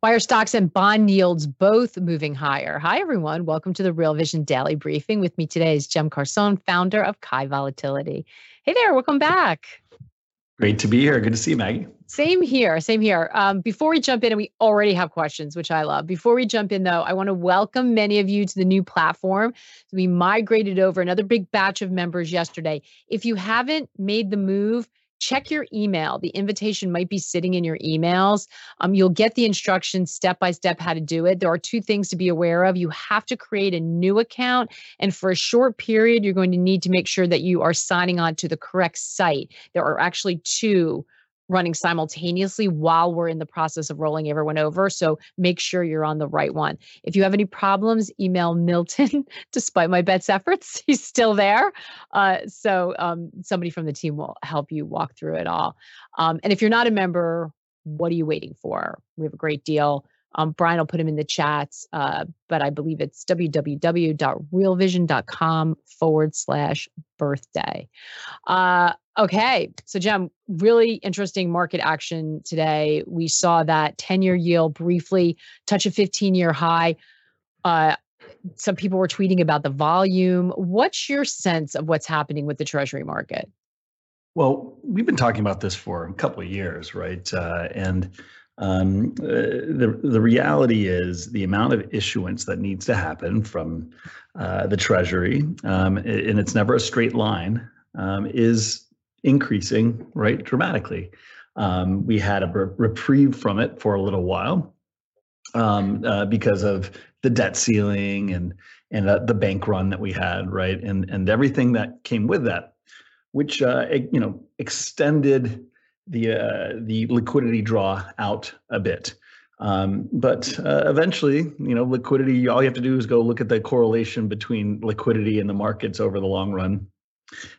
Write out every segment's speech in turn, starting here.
Why are stocks and bond yields both moving higher? Hi, everyone. Welcome to the Real Vision Daily Briefing. With me today is Cem Karsan, founder of Kai Volatility. Hey there, welcome back. Great to be here. Good to see you, Maggie. Same here. Same here. Um, before we jump in, and we already have questions, which I love. Before we jump in, though, I want to welcome many of you to the new platform. We migrated over another big batch of members yesterday. If you haven't made the move, check your email. The invitation might be sitting in your emails. Um, you'll get the instructions step by step how to do it. There are two things to be aware of. You have to create a new account, and for a short period, you're going to need to make sure that you are signing on to the correct site. There are actually two running simultaneously while we're in the process of rolling everyone over. So make sure you're on the right one. If you have any problems, email Milton, despite my best efforts. He's still there. Uh, so um, somebody from the team will help you walk through it all. Um, and if you're not a member, what are you waiting for? We have a great deal. Um, Brian will put him in the chats, uh, but I believe it's www.realvision.com forward slash birthday. Uh, Okay. So, Cem, really interesting market action today. We saw that 10 year yield briefly touch a 15 year high. Uh, some people were tweeting about the volume. What's your sense of what's happening with the Treasury market? Well, we've been talking about this for a couple of years, right? Uh, and um, uh, the the reality is the amount of issuance that needs to happen from uh, the Treasury, um, and it's never a straight line, um, is increasing right dramatically. Um, we had a reprieve from it for a little while um, uh, because of the debt ceiling and and uh, the bank run that we had, right, and and everything that came with that, which uh, you know extended the uh, the liquidity draw out a bit. Um, but uh, eventually, you know, liquidity. All you have to do is go look at the correlation between liquidity and the markets over the long run,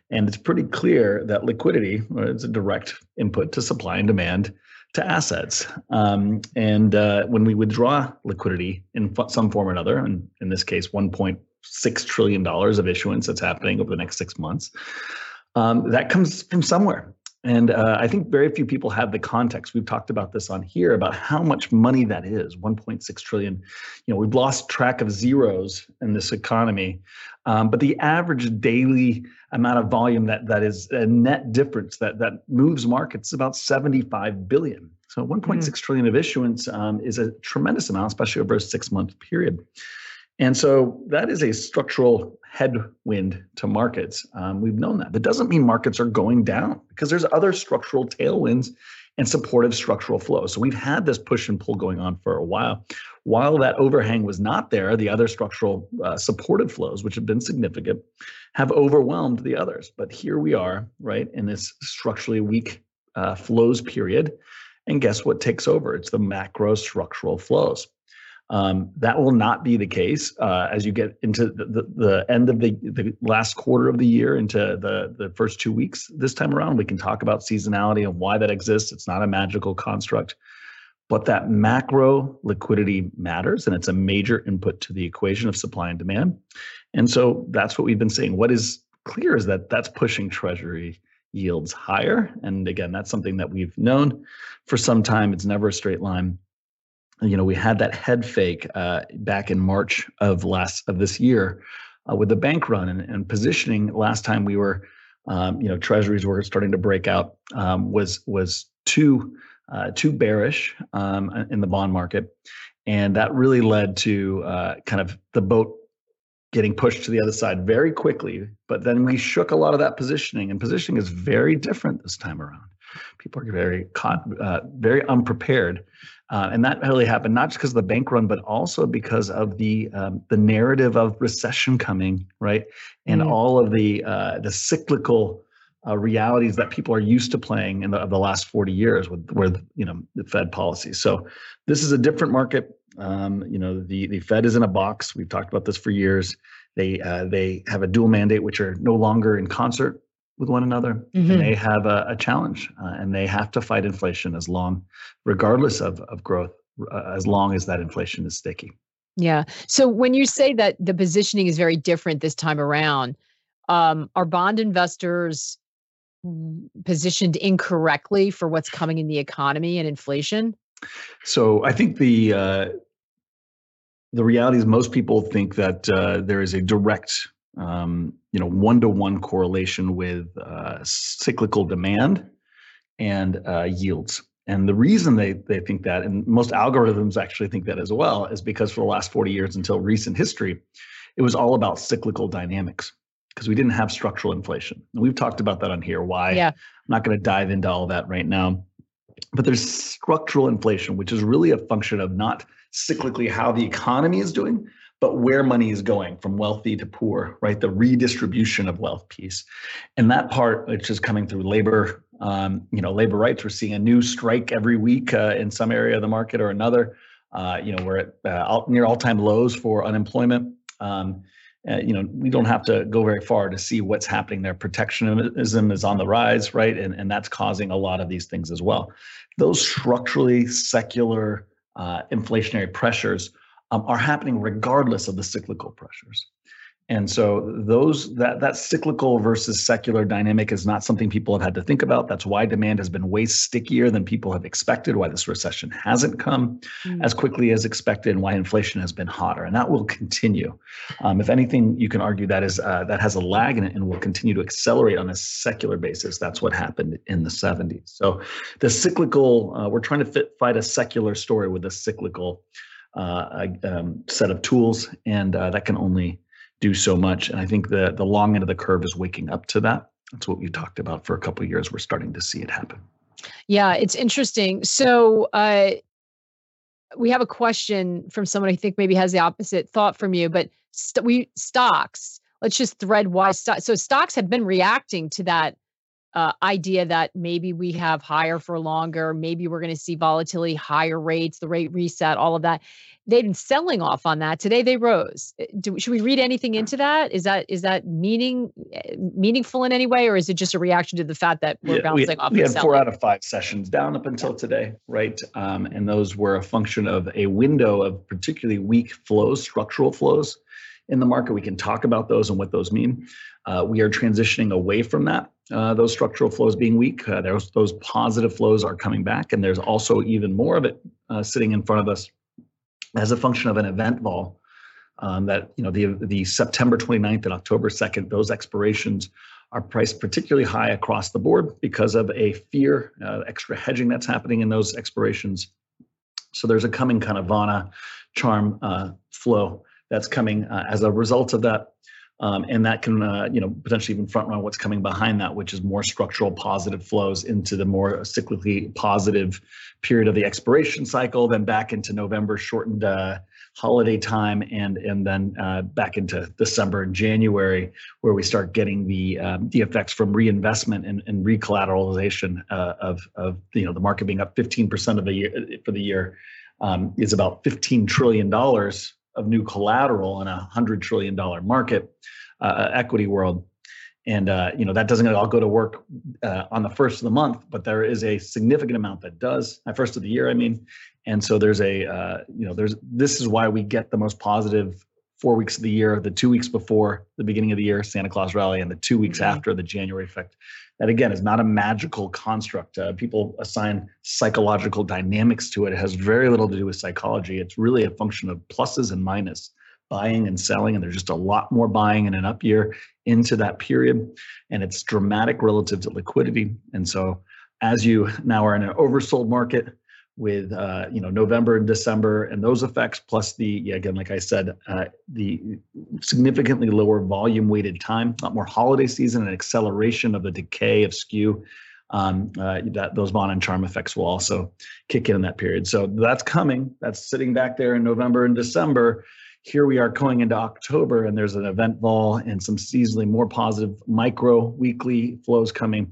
and it's pretty clear that liquidity is a direct input to supply and demand to assets. Um, and uh, when we withdraw liquidity in some form or another, and in this case, $1.6 trillion of issuance that's happening over the next six months, um, that comes from somewhere. And uh, I think very few people have the context. We've talked about this on here about how much money that is 1.6 trillion. You know, we've lost track of zeros in this economy. Um, but the average daily amount of volume that that is a net difference that that moves markets is about 75 billion. So 1.6 mm. trillion of issuance um, is a tremendous amount, especially over a six month period. And so that is a structural headwind to markets. Um, we've known that. That doesn't mean markets are going down because there's other structural tailwinds and supportive structural flow. So we've had this push and pull going on for a while. While that overhang was not there, the other structural uh, supportive flows, which have been significant, have overwhelmed the others. But here we are, right, in this structurally weak uh, flows period. And guess what takes over? It's the macro structural flows. Um, that will not be the case uh, as you get into the, the, the, end of the, the last quarter of the year, into the, the first two weeks this time around. We can talk about seasonality and why that exists. It's not a magical construct, but that macro liquidity matters, and it's a major input to the equation of supply and demand. And so that's what we've been saying. What is clear is that that's pushing Treasury yields higher. And again, that's something that we've known for some time. It's never a straight line you know, we had that head fake uh, back in March of last of this year uh, with the bank run and, and, positioning. Last time we were, um, you know, treasuries were starting to break out um, was was too uh, too bearish um, in the bond market, and that really led to uh, kind of the boat getting pushed to the other side very quickly. But then we shook a lot of that positioning, and positioning is very different this time around. People are very caught, uh, very unprepared. Uh, and that really happened not just because of the bank run, but also because of the um, the narrative of recession coming, right, and mm-hmm. all of the uh, the cyclical uh, realities that people are used to playing in the, the last 40 years with with you know the Fed policy. So this is a different market. Um, you know the the Fed is in a box. We've talked about this for years. They uh, they have a dual mandate, which are no longer in concert with one another mm-hmm. and they have a, a challenge uh, and they have to fight inflation as long regardless of, of growth uh, as long as that inflation is sticky. Yeah. So when you say that the positioning is very different this time around um, are bond investors positioned incorrectly for what's coming in the economy and inflation? So i think the uh, the reality is most people think that uh, there is a direct um, you know one-to-one correlation with uh, cyclical demand and uh, yields. And the reason they they think that, and most algorithms actually think that as well, is because for the last 40 years until recent history, it was all about cyclical dynamics because we didn't have structural inflation. And we've talked about that on here. Why? Yeah. I'm not going to dive into all that right now. But there's structural inflation, which is really a function of not cyclically how the economy is doing, but where money is going from wealthy to poor, right? The redistribution of wealth piece, and that part, which is coming through labor, um, you know, labor rights. We're seeing a new strike every week uh, in some area of the market or another. Uh, you know, we're at uh, near all-time lows for unemployment. Um, uh, you know, we don't have to go very far to see what's happening there. Protectionism is on the rise, right? And, and that's causing a lot of these things as well. Those structurally secular uh, inflationary pressures um, are happening regardless of the cyclical pressures. And so those that that cyclical versus secular dynamic is not something people have had to think about. That's why demand has been way stickier than people have expected, why this recession hasn't come mm. as quickly as expected, and why inflation has been hotter. And that will continue. Um, if anything, you can argue that is uh, that has a lag in it and will continue to accelerate on a secular basis. That's what happened in the 70s. So the cyclical, uh, we're trying to fit, fight a secular story with a cyclical uh, um, set of tools, and uh, that can only do so much. And I think the the long end of the curve is waking up to that. That's what we talked about for a couple years. We're starting to see it happen. Yeah, it's interesting. So uh, we have a question from someone I think maybe has the opposite thought from you, but st- we stocks. Let's just thread why stock. So stocks have been reacting to that uh, idea that maybe we have higher for longer, maybe we're going to see volatility, higher rates, the rate reset, all of that. They've been selling off on that. Today they rose. Eh, do, should we read anything into that? Is that is that meaning eh, meaningful in any way, or is it just a reaction to the fact that we're yeah, bouncing we, off? We had selling? four out of five sessions down up until today, right? Um, and those were a function of a window of particularly weak flows, structural flows in the market. We can talk about those and what those mean. Uh, we are transitioning away from that. Uh, those structural flows being weak, uh, those those positive flows are coming back, and there's also even more of it uh, sitting in front of us as a function of an event vol. Um, that you know the the September 29th and October 2nd, those expirations are priced particularly high across the board because of a fear, uh, extra hedging that's happening in those expirations. So there's a coming kind of Vanna charm uh, flow that's coming uh, as a result of that. Um, and that can, uh, you know, potentially even front run what's coming behind that, which is more structural positive flows into the more cyclically positive period of the expiration cycle, then back into November shortened uh, holiday time, and and then uh, back into December and January, where we start getting the um, the effects from reinvestment and, and recollateralization uh, of of you know the market being up 15% of the year for the year um, is about 15 trillion dollars of new collateral in a hundred trillion dollar market uh, uh, equity world. And uh, you know that doesn't all go to work uh, on the first of the month but there is a significant amount that does at first of the year i mean. And so there's a uh, you know there's this is why we get the most positive four weeks of the year the two weeks before the beginning of the year santa claus rally and the two weeks mm-hmm. after the january effect that again is not a magical construct. Uh, people assign psychological dynamics to it. It has very little to do with psychology. It's really a function of pluses and minus, buying and selling. And there's just a lot more buying in an up year into that period. And it's dramatic relative to liquidity. And so as you now are in an oversold market, with uh, you know November and December and those effects, plus the yeah, again, like I said, uh, the significantly lower volume weighted time, a lot more holiday season, and acceleration of the decay of skew. Um, uh, that those vanna and charm effects will also kick in in that period. So that's coming. That's sitting back there in November and December. Here we are going into October, and there's an event vol and some seasonally more positive micro weekly flows coming.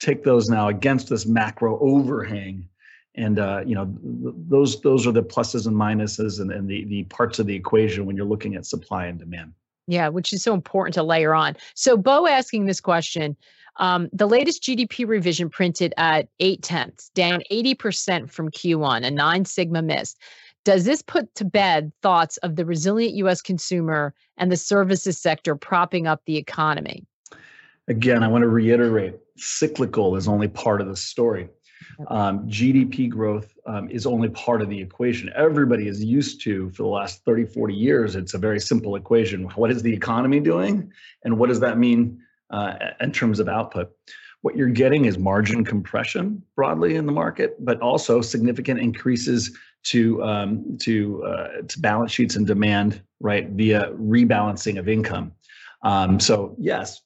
Take those now against this macro overhang and uh, you know th- those those are the pluses and minuses and, and the the parts of the equation when you're looking at supply and demand. Yeah which is so important to layer on. So bo asking this question um, the latest gdp revision printed at 8 tenths down 80% from q1 a nine sigma miss. Does this put to bed thoughts of the resilient us consumer and the services sector propping up the economy? Again i want to reiterate cyclical is only part of the story um, GDP growth um, is only part of the equation. Everybody is used to, for the last 30, 40 years, it's a very simple equation. What is the economy doing? And what does that mean uh, in terms of output? What you're getting is margin compression broadly in the market, but also significant increases to um, to uh, to balance sheets and demand, right, via rebalancing of income. Um, so yes,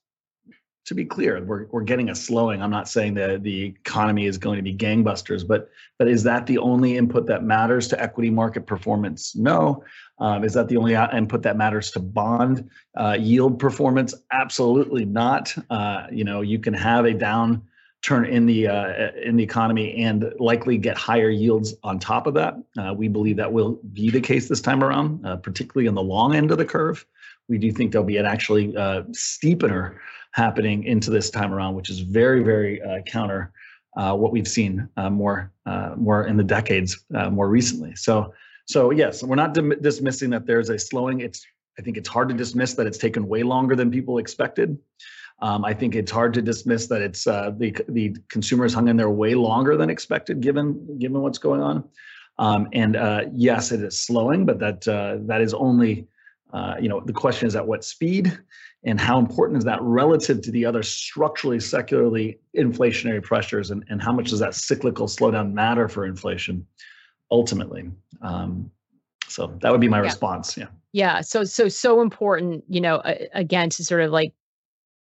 to be clear, we're, we're getting a slowing. I'm not saying that the economy is going to be gangbusters, but but is that the only input that matters to equity market performance? No. Um, is that the only input that matters to bond uh, yield performance? Absolutely not. Uh, you know, you can have a downturn in the uh, in the economy and likely get higher yields on top of that. Uh, we believe that will be the case this time around, uh, particularly on the long end of the curve. We do think there'll be an actually uh, steepener happening into this time around, which is very, very uh, counter uh, what we've seen uh, more, uh, more in the decades uh, more recently. So, so yes, we're not dim- dismissing that there's a slowing. It's, I think it's hard to dismiss that it's taken way longer than people expected. Um, I think it's hard to dismiss that it's uh, the the consumers hung in there way longer than expected, given given what's going on. Um, and yes, it is slowing, but that that is only you know the question is at what speed and how important is that relative to the other structurally secularly inflationary pressures and, and how much does that cyclical slowdown matter for inflation ultimately? Um, so that would be my yeah. response yeah. Yeah so so so important you know uh, again to sort of like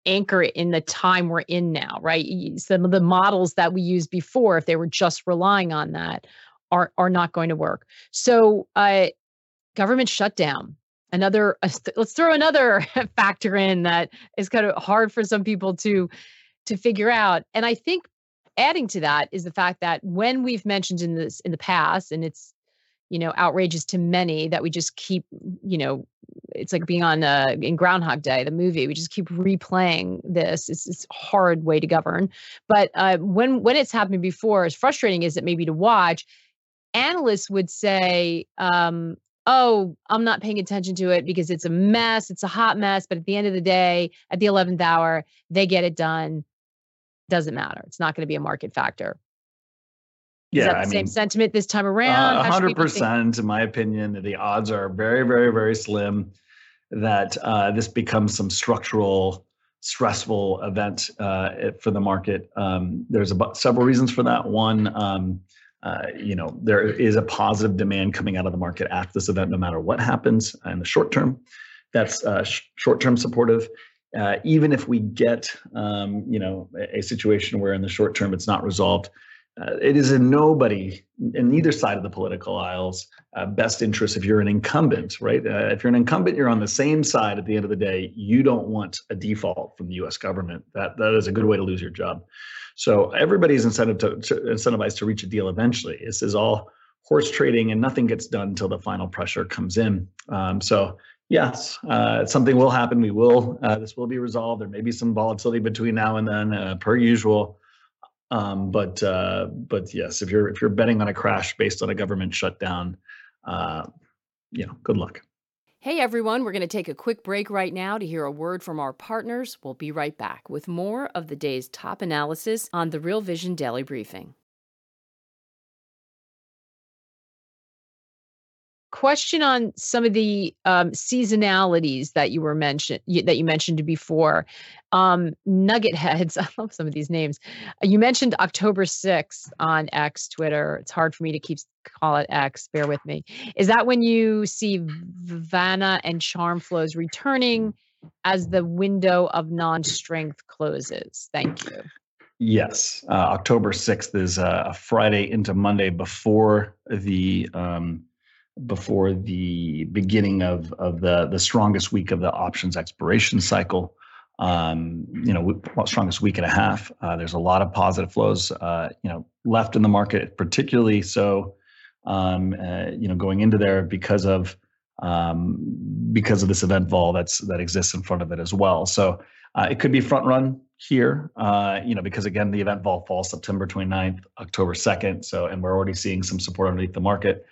anchor it in the time we're in now right? Some of the models that we used before if they were just relying on that are are not going to work. So uh government shutdown another let's throw another factor in that is kind of hard for some people to to figure out. And i think adding to that is the fact that when we've mentioned in this in the past and it's you know outrageous to many that we just keep you know it's like being on uh, in groundhog day the movie we just keep replaying this. It's, it's hard way to govern. But uh, when when it's happened before as frustrating as it may be to watch analysts would say um, oh, I'm not paying attention to it because it's a mess, it's a hot mess. But at the end of the day, at the 11th hour, they get it done. Doesn't matter. It's not going to be a market factor. Is yeah, that the I same mean, sentiment this time around? hundred uh, percent, in my opinion. The odds are very, very, very slim that uh, this becomes some structural, stressful event uh, for the market. Um, there's about several reasons for that. One, um, uh, you know, there is a positive demand coming out of the market after this event, no matter what happens in the short term. That's uh, sh- short-term supportive. Uh, even if we get, um, you know, a, a, situation where in the short term it's not resolved, uh, it is in nobody, in neither side of the political aisles, uh, best interest if you're an incumbent, right? if you're an incumbent, you're on the same side at the end of the day. You don't want a default from the U.S. government. That that is a good way to lose your job. So everybody's incentive to, to, incentivized to reach a deal eventually. This is all horse trading, and nothing gets done until the final pressure comes in. Um, so yes, uh, something will happen. We will. Uh, this will be resolved. There may be some volatility between now and then, uh, per usual. Um, but uh, but yes, if you're if you're betting on a crash based on a government shutdown, uh, you know, good luck. Hey everyone, we're going to take a quick break right now to hear a word from our partners. We'll be right back with more of the day's top analysis on the Real Vision Daily Briefing. Question on some of the um, seasonalities that you were mentioned that you mentioned before. Um, nugget heads. I love some of these names. You mentioned October 6th on X Twitter. It's hard for me to keep call it X. Bear with me. Is that when you see Vanna and Charm flows returning as the window of non-strength closes? Thank you. Yes, uh, October sixth is uh, a Friday into Monday before the um, before the beginning of of the the strongest week of the options expiration cycle. Um, you know, strongest week and a half. Uh, there's a lot of positive flows. Uh, you know, left in the market, particularly so. Um, uh, you know, going into there because of um, because of this event vol that's that exists in front of it as well. So uh, it could be front run here, uh, you know, because again, the event vol falls September 29th, October 2nd. So, and we're already seeing some support underneath the market.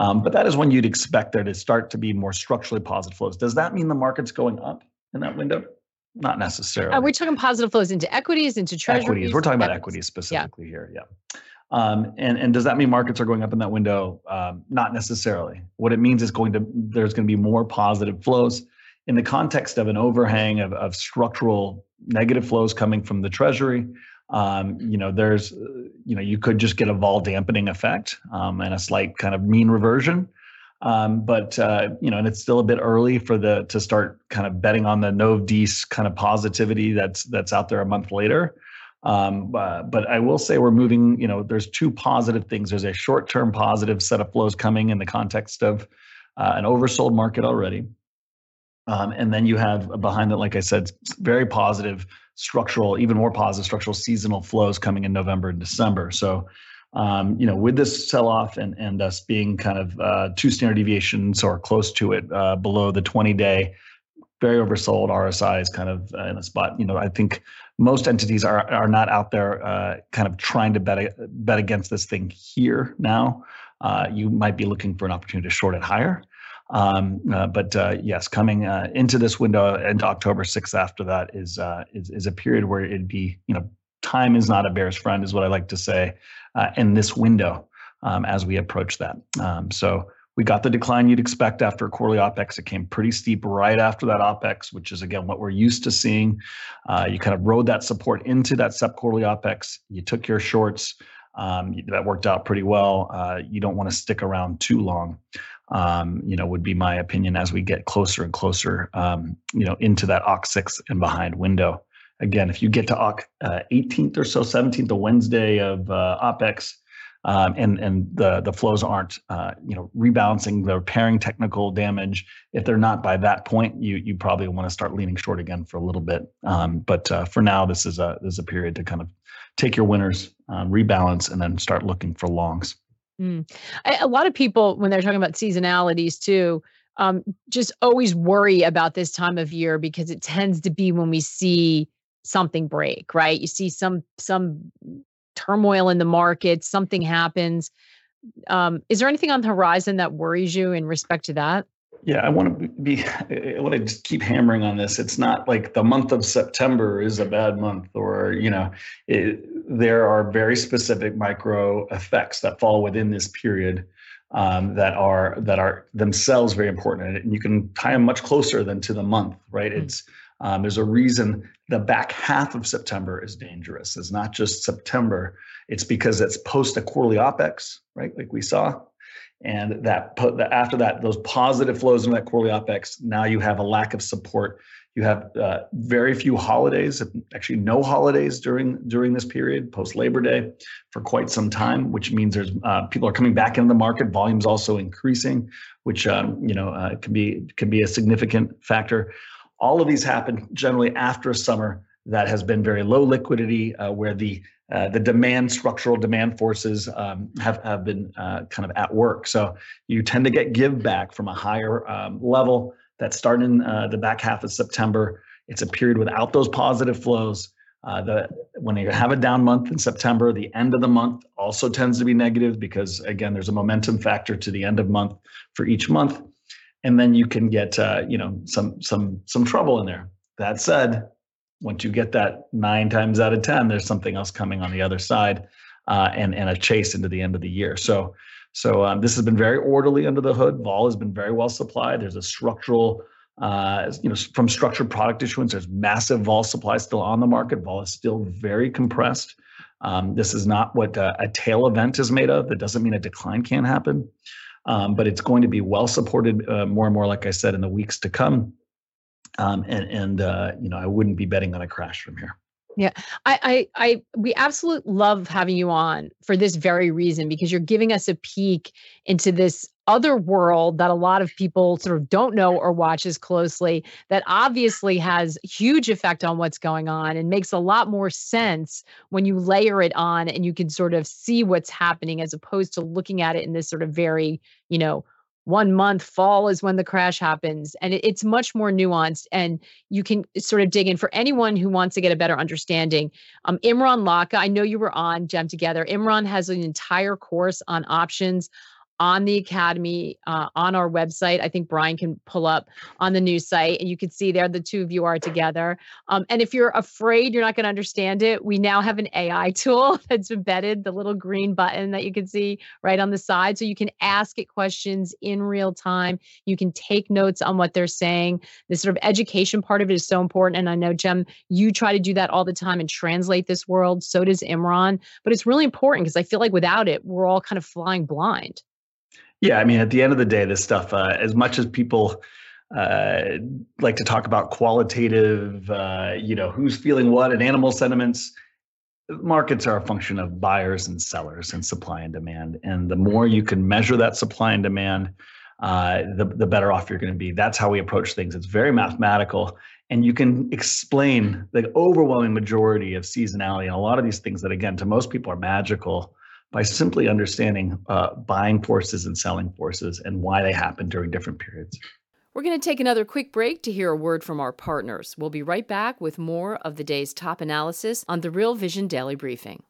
Um, but that is when you'd expect there to start to be more structurally positive flows. Does that mean the market's going up in that window? Not necessarily. Are we talking positive flows into equities, into treasuries? Equities. We're talking about equities specifically yeah. here. Yeah. Um, and and does that mean markets are going up in that window? Um, not necessarily. What it means is going to there's going to be more positive flows in the context of an overhang of, of structural negative flows coming from the treasury um, you know there's you know you could just get a vol dampening effect um, and a slight kind of mean reversion um, but uh, you know and it's still a bit early for the to start kind of betting on the nov Dece kind of positivity that's that's out there a month later um, uh, but I will say we're moving, you know, there's two positive things. There's a short term positive set of flows coming in the context of uh, an oversold market already. Um, and then you have behind that, like I said, very positive structural, even more positive structural seasonal flows coming in November and December. So, um, you know, with this sell-off and and us being kind of uh, two standard deviations or close to it uh, below the 20-day, very oversold RSI is kind of uh, in a spot. You know, I think most entities are are not out there uh, kind of trying to bet bet against this thing here now. Uh, you might be looking for an opportunity to short it higher. Um, uh, but uh, yes, coming uh, into this window and October 6th after that is, uh, is, is a period where it'd be, you know, time is not a bear's friend, is what I like to say uh, in this window um, as we approach that. Um, so we got the decline you'd expect after quarterly OPEX. It came pretty steep right after that OPEX, which is again what we're used to seeing. Uh, you kind of rode that support into that SEP quarterly OPEX. You took your shorts. Um, that worked out pretty well. Uh, you don't want to stick around too long um, you know, would be my opinion as we get closer and closer, um, you know, into that OC 6 and behind window. Again, if you get to OC uh, 18th or so, 17th, the Wednesday of uh, OPEX, um, and and the the flows aren't uh, you know rebalancing, they're repairing technical damage. If they're not by that point, you you probably want to start leaning short again for a little bit. Um, but uh, for now, this is a this is a period to kind of take your winners, um, rebalance, and then start looking for longs. Mm. A lot of people, when they're talking about seasonalities too, um, just always worry about this time of year because it tends to be when we see something break, right? You see some some turmoil in the market, something happens. Um, is there anything on the horizon that worries you in respect to that? Yeah, I want to be. I want to just keep hammering on this. It's not like the month of September is a bad month, or you know, it, there are very specific micro effects that fall within this period um, that are that are themselves very important, and you can tie them much closer than to the month. Right? Mm-hmm. It's um, there's a reason the back half of September is dangerous. It's not just September. It's because it's post a quarterly opex, right? Like we saw and that after that those positive flows in that quarterly opex now you have a lack of support. You have uh, very few holidays actually no holidays during during this period post labor day for quite some time which means there's uh, people are coming back into the market. Volumes also increasing which um, you know uh, can be can be a significant factor. All of these happen generally after a summer. That has been very low liquidity uh, where the uh, the demand structural demand forces um, have have been uh, kind of at work. So you tend to get give back from a higher um, level that start in uh, the back half of September. It's a period without those positive flows. Uh, the when you have a down month in September, the end of the month also tends to be negative because again, there's a momentum factor to the end of month for each month, and then you can get uh, you know some some some trouble in there. That said, once you get that nine times out of ten, there's something else coming on the other side, uh, and and a chase into the end of the year. So So um, this has been very orderly under the hood. Vol has been very well supplied. There's a structural, uh, you know, from structured product issuance, there's massive vol supply still on the market. Vol is still very compressed. Um, this is not what uh, a tail event is made of. That doesn't mean a decline can't happen, um, but it's going to be well supported uh, more and more, like I said, in the weeks to come. Um, and and uh, you know, I wouldn't be betting on a crash from here. Yeah, I, I, I, we absolutely love having you on for this very reason because you're giving us a peek into this other world that a lot of people sort of don't know or watch as closely that obviously has huge effect on what's going on and makes a lot more sense when you layer it on and you can sort of see what's happening as opposed to looking at it in this sort of very, you know, one month fall is when the crash happens. And it, it's much more nuanced and you can sort of dig in. For anyone who wants to get a better understanding um, imran lakha i know you were on Cem together. Imran has an entire course on options on the academy uh, on our website. I think brian can pull up on the news site and you can see there the two of you are together. Um, and if you're afraid you're not going to understand it we now have an ai tool that's embedded the little green button that you can see right on the side. So you can ask it questions in real time. You can take notes on what they're saying. The sort of education part of it is so important. And i know Cem you try to do that all the time and translate this world. So does imran. But it's really important because i feel like without it we're all kind of flying blind yeah, I mean, at the end of the day, this stuff, uh, as much as people uh, like to talk about qualitative, uh, you know, who's feeling what and animal sentiments, markets are a function of buyers and sellers and supply and demand. And the more you can measure that supply and demand, uh, the, the better off you're going to be. That's how we approach things. It's very mathematical. And you can explain the overwhelming majority of seasonality and a lot of these things that, again, to most people are magical by simply understanding uh, buying forces and selling forces and why they happen during different periods. We're going to take another quick break to hear a word from our partners. We'll be right back with more of the day's top analysis on the Real Vision Daily Briefing.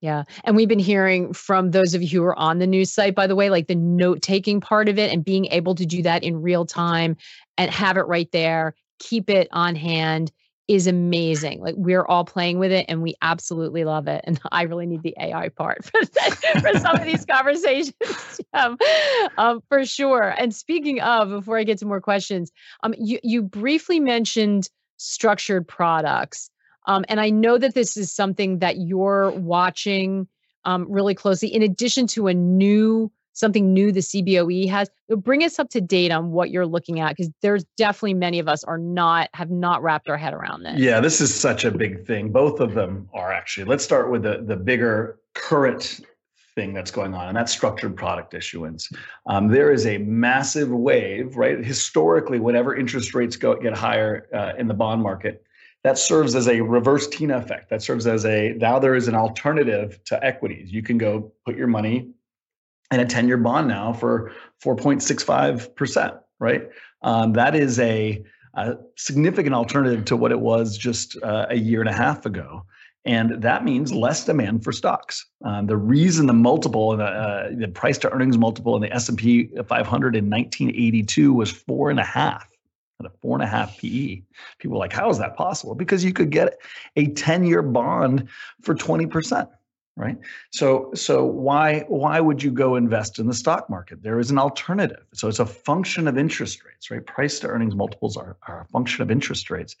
Yeah. And we've been hearing from those of you who are on the news site, by the way, like the note taking part of it and being able to do that in real time and have it right there, keep it on hand is amazing. Like we're all playing with it and we absolutely love it. And I really need the AI part for, for some of these conversations. Um, um, for sure. And speaking of, before I get to more questions, um, you, you briefly mentioned structured products. Um, and I know that this is something that you're watching um, really closely, in addition to a new something new the CBOE has. Bring us up to date on what you're looking at because there's definitely many of us are not have not wrapped our head around this. Yeah, this is such a big thing. Both of them are actually. Let's start with the the bigger current thing that's going on, and that's structured product issuance. Um, there is a massive wave, right? Historically, whenever interest rates go get higher uh, in the bond market, that serves as a reverse Tina effect. That serves as a now there is an alternative to equities. You can go put your money and a 10 year bond now for 4.65%, right? Um, that is a, a, significant alternative to what it was just uh, a year and a half ago. And that means less demand for stocks. Um, the reason the multiple, the, uh, the price to earnings multiple in the S&P 500 in 1982 was four and a half at a four and a half PE. People are like, how is that possible? Because you could get a 10 year bond for 20% right? So so why why would you go invest in the stock market? There is an alternative. So it's a function of interest rates right? Price to earnings multiples are, are a function of interest rates.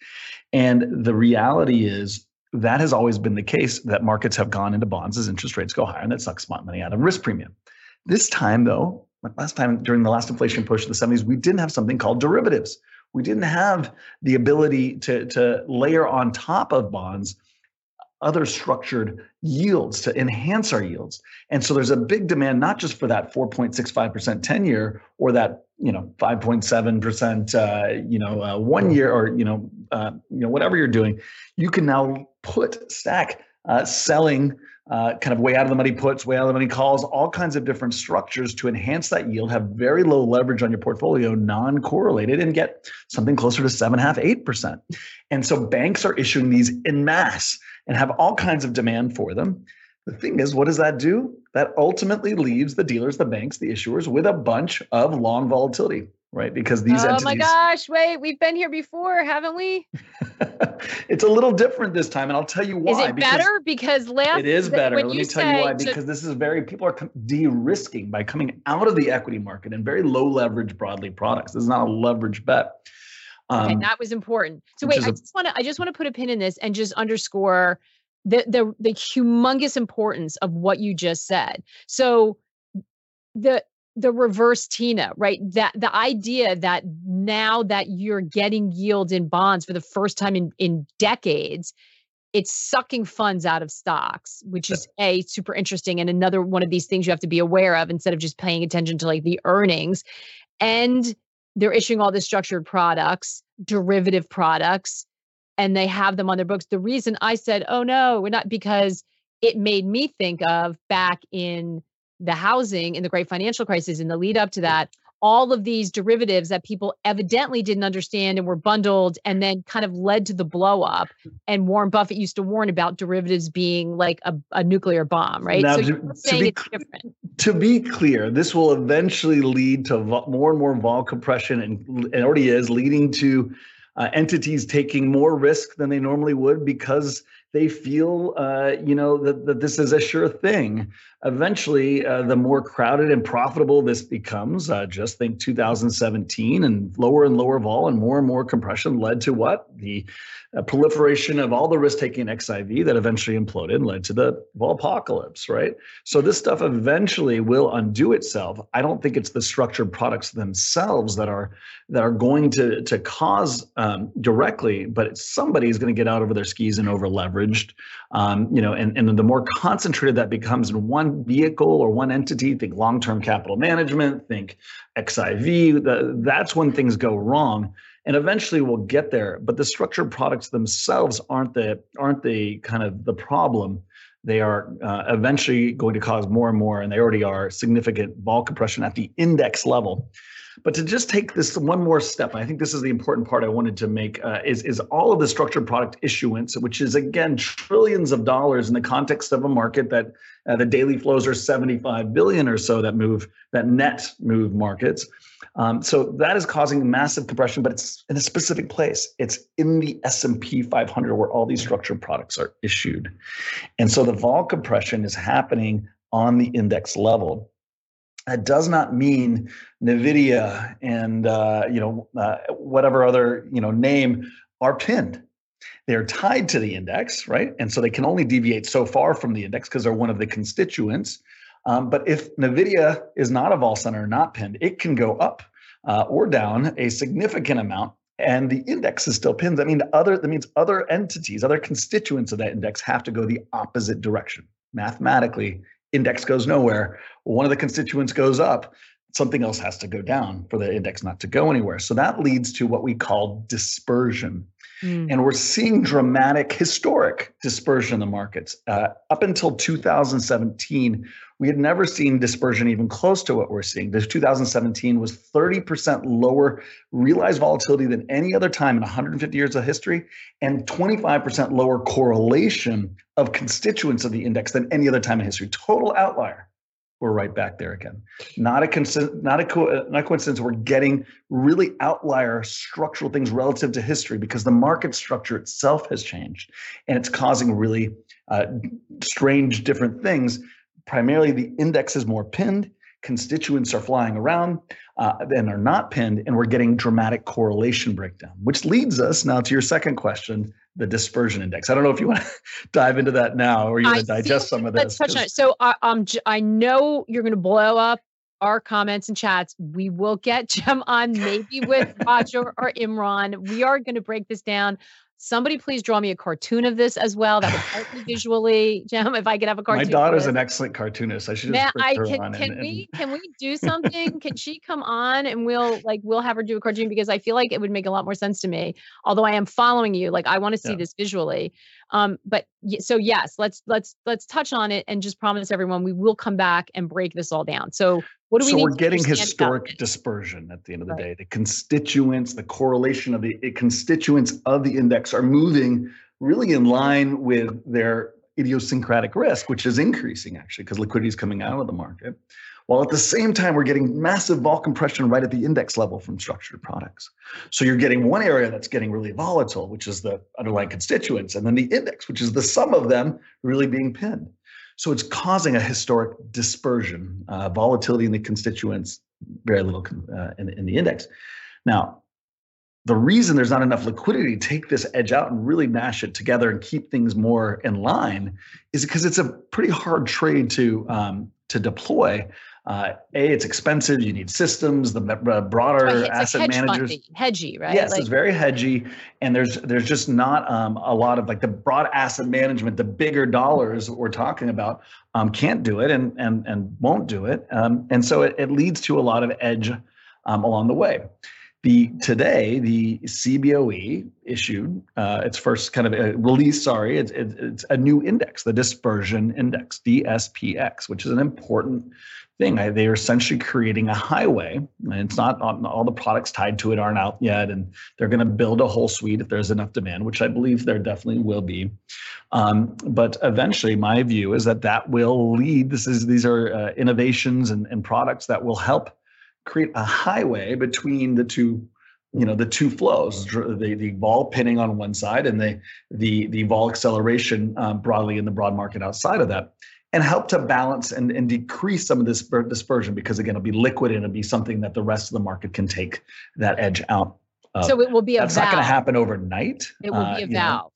And the reality is that has always been the case that markets have gone into bonds as interest rates go higher and that sucks money out of risk premium. This time though last time during the last inflation push in the 70s we didn't have something called derivatives. We didn't have the ability to, to layer on top of bonds other structured yields to enhance our yields. And so there's a big demand not just for that 4.65% 10 year or that you know 5.7% uh, you know uh, one year or you know uh, you know whatever you're doing, you can now put stack uh, selling uh, kind of way out of the money puts, way out of the money calls, all kinds of different structures to enhance that yield, have very low leverage on your portfolio, non correlated, and get something closer to seven, half, eight percent. And so banks are issuing these in mass and have all kinds of demand for them. The thing is, what does that do? That ultimately leaves the dealers, the banks, the issuers with a bunch of long volatility. right? Because these oh entities. my gosh, wait, we've been here before, haven't we? it's a little different this time, and I'll tell you why. Is it because better? Because last It is better. Let me tell you why. say- Because this is very people are de-risking by coming out of the equity market and very low leverage broadly products. This is not a leverage bet. Okay, Um, that was important. So wait, I just want to I just want to put a pin in this and just underscore the the the humongous importance of what you just said. So the the reverse Tina, right? That the idea that now that you're getting yield in bonds for the first time in in decades, it's sucking funds out of stocks, which is a super interesting and another one of these things you have to be aware of instead of just paying attention to like the earnings. And they're issuing all the structured products, derivative products, and they have them on their books. The reason I said, oh no, we're not because it made me think of back in the housing in the great financial crisis in the lead up to that all of these derivatives that people evidently didn't understand and were bundled and then kind of led to the blow up. And warren buffett used to warn about derivatives being like a, a nuclear bomb right? Now, so to- to be it's different. to be clear, this will eventually lead to vo- more and more vol compression, and it already is leading to uh, entities taking more risk than they normally would because they feel, uh, you know, that, that this is a sure thing. Eventually, uh, the more crowded and profitable this becomes, uh, just think 2017 and lower and lower vol and more and more compression led to what? The uh, proliferation of all the risk taking XIV that eventually imploded and led to the vol apocalypse, right? So this stuff eventually will undo itself. I don't think it's the structured products themselves that are that are going to to cause um, directly, but somebody is going to get out over their skis and over leveraged. Um, you know, and, and the more concentrated that becomes in one vehicle or one entity, think long term capital management, think XIV. The, that's when things go wrong and eventually we'll get there but the structured products themselves aren't the aren't the kind of the problem. They are uh, eventually going to cause more and more and they already are significant vol compression at the index level. But to just take this one more step i think this is the important part i wanted to make uh, is, is all of the structured product issuance which is again trillions of dollars in the context of a market that uh, the daily flows are 75 billion or so that move that net move markets um, so that is causing massive compression, but it's in a specific place. It's in the S&P 500 where all these structured products are issued. And so the vol compression is happening on the index level. That does not mean Nvidia and uh, you know uh, whatever other you know name are pinned. They're tied to the index, right? And so they can only deviate so far from the index because they're one of the constituents. Um, but if NVIDIA is not a vol center, not pinned, it can go up uh, or down a significant amount and the index is still pinned. That means other that means other entities, other constituents of that index have to go the opposite direction. Mathematically, index goes nowhere. One of the constituents goes up. Something else has to go down for the index not to go anywhere. So that leads to what we call dispersion. Mm. And we're seeing dramatic, historic dispersion in the markets. Uh, up until 2017, we had never seen dispersion even close to what we're seeing. This 2017 was 30% lower realized volatility than any other time in 150 years of history, and 25% lower correlation of constituents of the index than any other time in history. Total outlier. We're right back there again. Not a consi- not a co- not a coincidence. We're getting really outlier structural things relative to history because the market structure itself has changed, and it's causing really uh, strange different things primarily the index is more pinned constituents are flying around uh, and are not pinned and we're getting dramatic correlation breakdown which leads us now to your second question the dispersion index i don't know if you want to dive into that now or you want to digest some of this Let's touch on it. So, uh, um, I know you're going to blow up our comments and chats. We will get Cem on, maybe with Roger or Imran. We are going to break this down. Somebody please draw me a cartoon of this as well. That would help me visually, Cem. If I could have a cartoon. my daughter's an excellent cartoonist i should just Man, I her can can and- we can we do something? can she come on and we'll like we'll have her do a cartoon because I feel like it would make a lot more sense to me. Although I am following you, like I want to see Yeah. this visually. Um, but so yes, let's let's let's touch on it and just promise everyone we will come back and break this all down. So what do we so we're getting historic dispersion at the end of the Right. day the constituents the correlation of the eh, constituents of the index are moving really in line with their idiosyncratic risk which is increasing actually because liquidity is coming out of the market while at the same time we're getting massive vol compression right at the index level from structured products. So you're getting one area that's getting really volatile, which is the underlying constituents, and then the index, which is the sum of them really being pinned. So it's causing a historic dispersion, uh, volatility in the constituents, very little uh, in, in the index. Now, the reason there's not enough liquidity to take this edge out and really mash it together and keep things more in line is because it's a pretty hard trade to um, to deploy. Uh, a, it's expensive. You need systems. The uh, broader right, asset like hedge managers, hedgy, right? Yes, like, it's very hedgy, and there's there's just not um, a lot of like the broad asset management, the bigger dollars we're talking about, um, can't do it and and and won't do it, um, and so it, it leads to a lot of edge um, along the way. The today the CBOE issued uh, its first kind of a uh, release. Sorry, it's, it's a new index, the Dispersion Index (DSPX), which is an important thing. They are essentially creating a highway, and it's not all the products tied to it aren't out yet, and they're going to build a whole suite if there's enough demand, which I believe there definitely will be. Um, but eventually, my view is that that will lead. This is these are uh, innovations and, and products that will help create a highway between the two you know the two flows the, the vol pinning on one side and the the the vol acceleration um, broadly in the broad market outside of that and help to balance and, and decrease some of this dispersion because again it'll be liquid and it'll be something that the rest of the market can take that edge out of. so it will be a valve. that's valve. not going to happen overnight it will be a uh, valve know.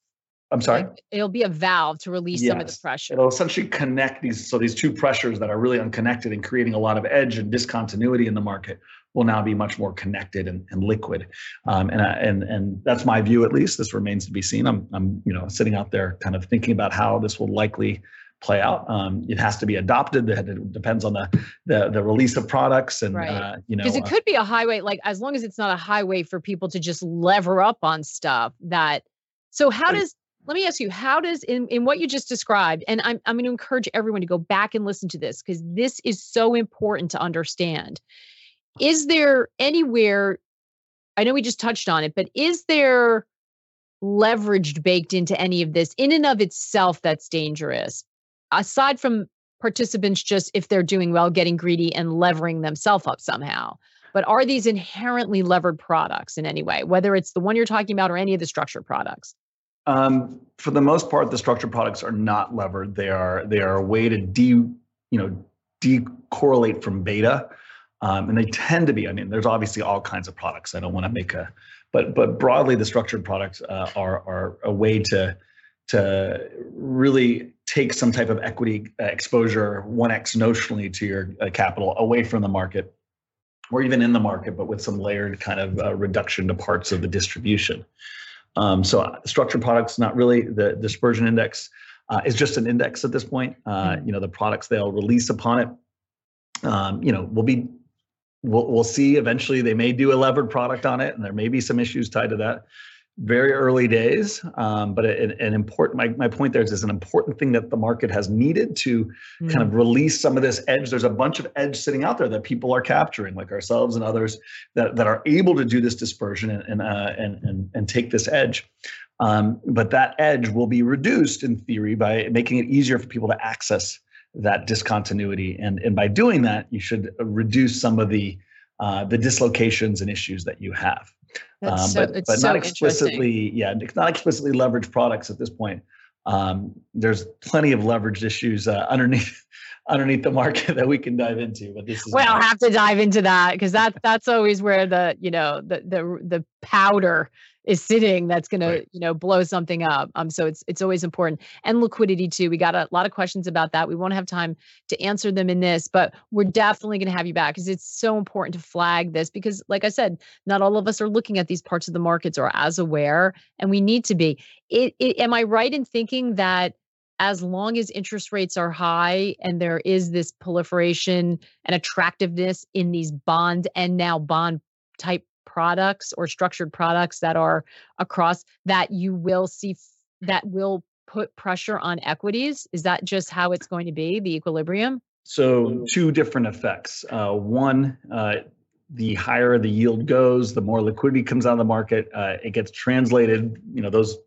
I'm sorry. It'll be a valve to release yes. some of the pressure. It'll essentially connect these. So these two pressures that are really unconnected and creating a lot of edge and discontinuity in the market will now be much more connected and, and liquid. Um, and and and that's my view at least. This remains to be seen. I'm I'm you know sitting out there kind of thinking about how this will likely play out. Um, it has to be adopted. It depends on the the, the release of products and right. uh, you know because it uh, could be a highway. Like as long as it's not a highway for people to just lever up on stuff that. So how does let me ask you how does in, in what you just described and i'm, I'm going to encourage everyone to go back and listen to this because this is so important to understand is there anywhere i know we just touched on it but is there leveraged baked into any of this in and of itself that's dangerous aside from participants just if they're doing well getting greedy and levering themselves up somehow but are these inherently levered products in any way whether it's the one you're talking about or any of the structured products um, for the most part, the structured products are not levered. They are they are a way to de you know decorrelate from beta, um, and they tend to be. I mean, there's obviously all kinds of products. I don't want to make a, but but broadly, the structured products uh, are are a way to to really take some type of equity uh, exposure, one x notionally to your uh, capital away from the market, or even in the market, but with some layered kind of uh, reduction to parts of the distribution. Um, so uh, structured products, not really. The dispersion index uh, is just an index at this point. Uh, hmm. you know, the products they'll release upon it, um, you know, will be. We'll, we'll see. Eventually, they may do a levered product on it, and there may be some issues tied to that very early days. Um, but an, an, important, my, my point there is, is an important thing that the market has needed to mm. kind of release some of this edge. There's a bunch of edge sitting out there that people are capturing, like ourselves and others, that, that are able to do this dispersion and and uh, and, and, and take this edge. Um, but that edge will be reduced in theory by making it easier for people to access that discontinuity. And, and by doing that, you should reduce some of the uh, the dislocations and issues that you have. Um, so, but but so not explicitly, yeah, not explicitly leveraged products at this point. Um, there's plenty of leveraged issues uh, underneath underneath the market that we can dive into. But this is well, I'll have to dive into that because that that's always where the you know the the the powder is sitting that's going right. to you know blow something up um so it's it's always important and liquidity too we got a lot of questions about that we won't have time to answer them in this but we're definitely going to have you back because it's so important to flag this because like i said not all of us are looking at these parts of the markets or as aware and we need to be it, it am i right in thinking that as long as interest rates are high and there is this proliferation and attractiveness in these bond and now bond type products or structured products that are across that you will see that will put pressure on equities? Is that just how it's going to be the equilibrium? So two different effects uh, one uh, the higher the yield goes the more liquidity comes out of the market uh, it gets translated you know those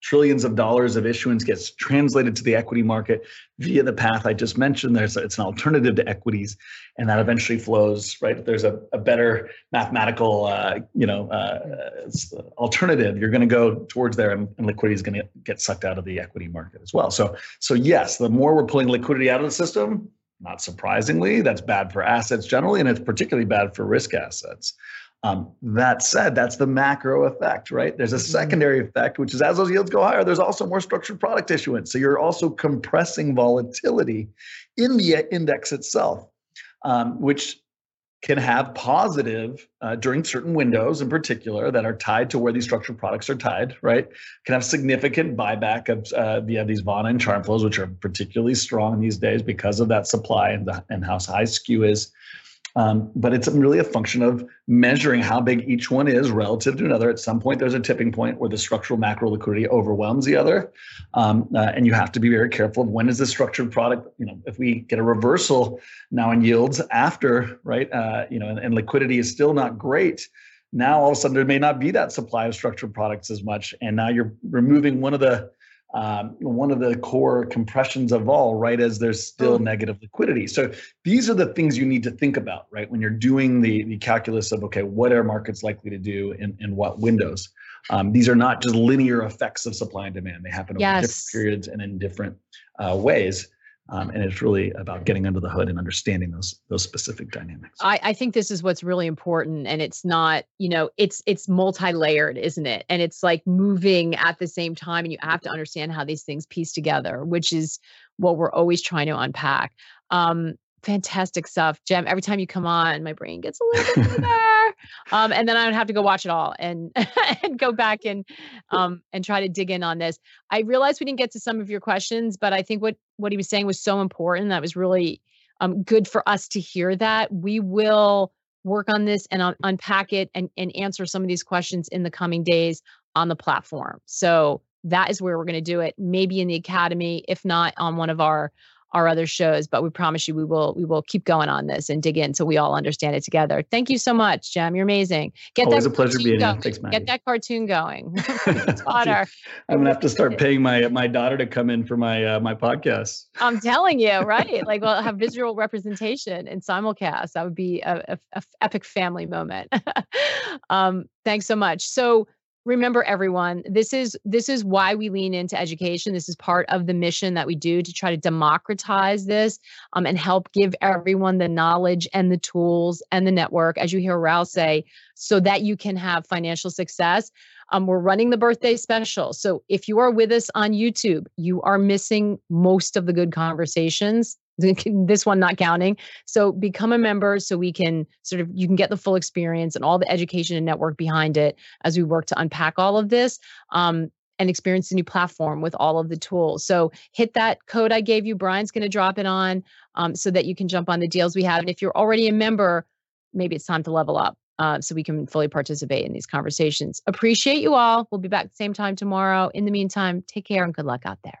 trillions of dollars of issuance gets translated to the equity market via the path I just mentioned. There's it's an alternative to equities, and that eventually flows right. there's a, a better mathematical uh, you know uh, alternative, you're going to go towards there, and, and liquidity is going to get sucked out of the equity market as well. So so yes, the more we're pulling liquidity out of the system, not surprisingly, that's bad for assets generally, and it's particularly bad for risk assets. Um, that said, that's the macro effect, right? There's a mm-hmm. secondary effect, which is as those yields go higher, there's also more structured product issuance. So you're also compressing volatility in the index itself, um, which can have positive uh, during certain windows in particular that are tied to where these structured products are tied, right? Can have significant buyback of uh, via these vanna and charm flows, which are particularly strong these days because of that supply and, the, and how high skew is. Um, but it's really a function of measuring how big each one is relative to another. At some point, there's a tipping point where the structural macro liquidity overwhelms the other, um, uh, and you have to be very careful of when is the structured product. You know, if we get a reversal now in yields after, right? Uh, you know, and, and liquidity is still not great. Now all of a sudden there may not be that supply of structured products as much, and now you're removing one of the um, one of the core compressions of all, right, as there's still oh. negative liquidity. So these are the things you need to think about, right, when you're doing the, the calculus of, okay, what are markets likely to do in, in what windows? Um, these are not just linear effects of supply and demand. They happen over yes. different periods and in different uh, ways. Um, and it's really about getting under the hood and understanding those those specific dynamics. I, I think this is what's really important, and it's not you know it's it's multi layered, isn't it? And it's like moving at the same time, and you have to understand how these things piece together, which is what we're always trying to unpack. Um, fantastic stuff, Cem. Every time you come on, my brain gets a little bit better. um, and then I would have to go watch it all and and go back and um and try to dig in on this. I realized we didn't get to some of your questions, but I think what what he was saying was so important. That was really um good for us to hear that. We will work on this and un- unpack it and and answer some of these questions in the coming days on the platform. So that is where we're going to do it. Maybe in the academy, if not on one of our our other shows, but we promise you we will we will keep going on this and dig in so we all understand it together. Thank you so much, Cem. You're amazing. Get Always that a pleasure being here. Thanks, Get that cartoon going. I'm gonna have to start paying my my daughter to come in for my uh, my podcast. I'm telling you, right? Like we'll have visual representation in simulcast. That would be a, a, a epic family moment. um, thanks so much. So remember everyone this is this is why we lean into education. This is part of the mission that we do to try to democratize this um, and help give everyone the knowledge and the tools and the network as you hear Raoul say so that you can have financial success. Um, we're running the birthday special so if you are with us on youtube you are missing most of the good conversations this one not counting. So become a member so we can sort of you can get the full experience and all the education and network behind it as we work to unpack all of this. Um, and experience the new platform with all of the tools. So hit that code I gave you. Brian's going to drop it on um, so that you can jump on the deals we have. And if you're already a member, maybe it's time to level up uh, so we can fully participate in these conversations. Appreciate you all. We'll be back the same time tomorrow. In the meantime, take care and good luck out there.